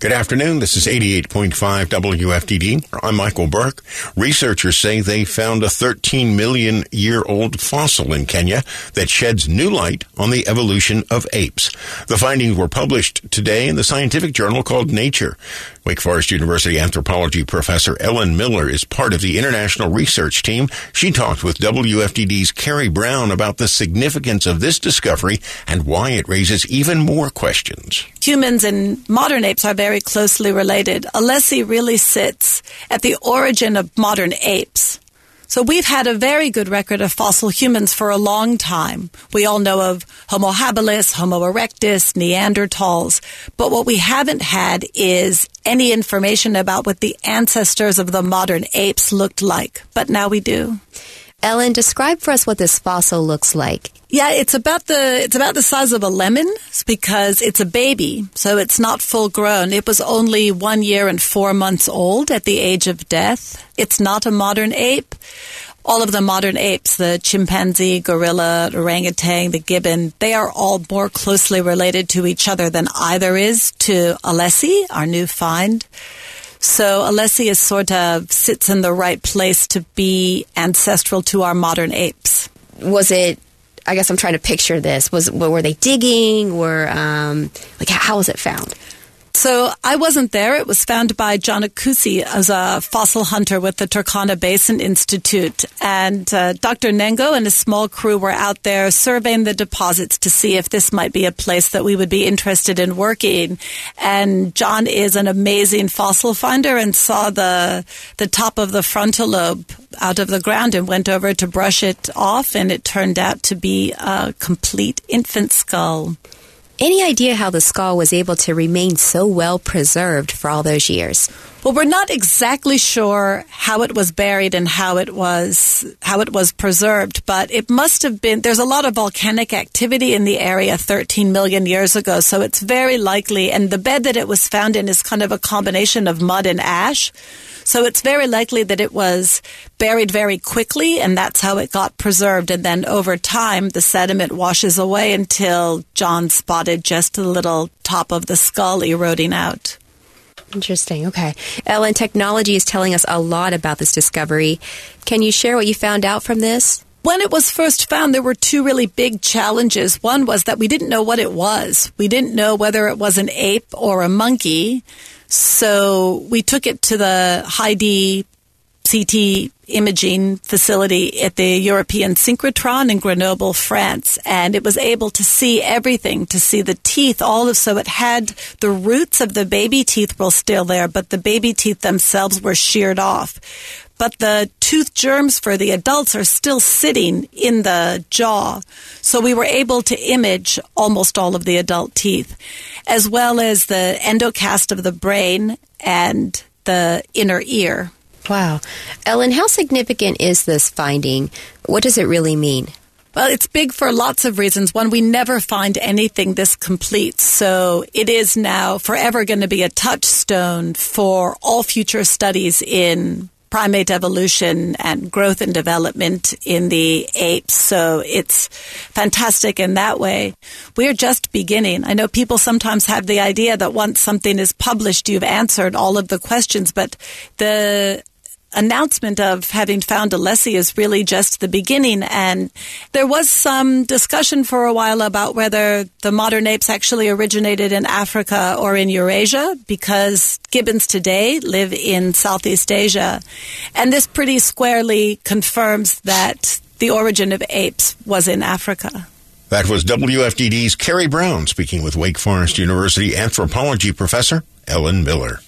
Good afternoon. This is 88.5 WFDD. I'm Michael Burke. Researchers say they found a 13 million year old fossil in Kenya that sheds new light on the evolution of apes. The findings were published today in the scientific journal called Nature. Wake Forest University anthropology professor Ellen Miller is part of the international research team. She talked with WFDD's Carrie Brown about the significance of this discovery and why it raises even more questions. Humans and modern apes are very closely related. Alesi really sits at the origin of modern apes. So we've had a very good record of fossil humans for a long time. We all know of Homo habilis, Homo erectus, Neanderthals, but what we haven't had is any information about what the ancestors of the modern apes looked like. But now we do. Ellen, describe for us what this fossil looks like. Yeah, it's about the it's about the size of a lemon because it's a baby, so it's not full grown. It was only one year and four months old at the age of death. It's not a modern ape. All of the modern apes, the chimpanzee, gorilla, orangutan, the gibbon, they are all more closely related to each other than either is to Alesi, our new find. So Alesi is sort of sits in the right place to be ancestral to our modern apes. Was it? I guess I'm trying to picture this. Was were they digging? Were um, like how was it found? So I wasn't there. It was found by John Ekusi as a fossil hunter with the Turkana Basin Institute. And uh, Dr. Nengo and a small crew were out there surveying the deposits to see if this might be a place that we would be interested in working. And John is an amazing fossil finder and saw the, the top of the frontal lobe out of the ground and went over to brush it off. And it turned out to be a complete infant skull. Any idea how the skull was able to remain so well preserved for all those years? Well, we're not exactly sure how it was buried and how it was how it was preserved, but it must have been there's a lot of volcanic activity in the area 13 million years ago, so it's very likely and the bed that it was found in is kind of a combination of mud and ash. So it's very likely that it was buried very quickly and that's how it got preserved. And then over time, the sediment washes away until John spotted just a little top of the skull eroding out. Interesting. Okay. Ellen, technology is telling us a lot about this discovery. Can you share what you found out from this? When it was first found, there were two really big challenges. One was that we didn't know what it was. We didn't know whether it was an ape or a monkey. So we took it to the Heidi CT imaging facility at the European synchrotron in Grenoble, France, and it was able to see everything, to see the teeth, all of so it had the roots of the baby teeth were still there, but the baby teeth themselves were sheared off. But the tooth germs for the adults are still sitting in the jaw. So we were able to image almost all of the adult teeth, as well as the endocast of the brain and the inner ear. Wow. Ellen, how significant is this finding? What does it really mean? Well, it's big for lots of reasons. One, we never find anything this complete. So it is now forever going to be a touchstone for all future studies in primate evolution and growth and development in the apes. So it's fantastic in that way. We're just beginning. I know people sometimes have the idea that once something is published, you've answered all of the questions, but the announcement of having found Alesi is really just the beginning. And there was some discussion for a while about whether the modern apes actually originated in Africa or in Eurasia because gibbons today live in Southeast Asia. And this pretty squarely confirms that the origin of apes was in Africa. That was WFDD's Carrie Brown speaking with Wake Forest University anthropology professor Ellen Miller.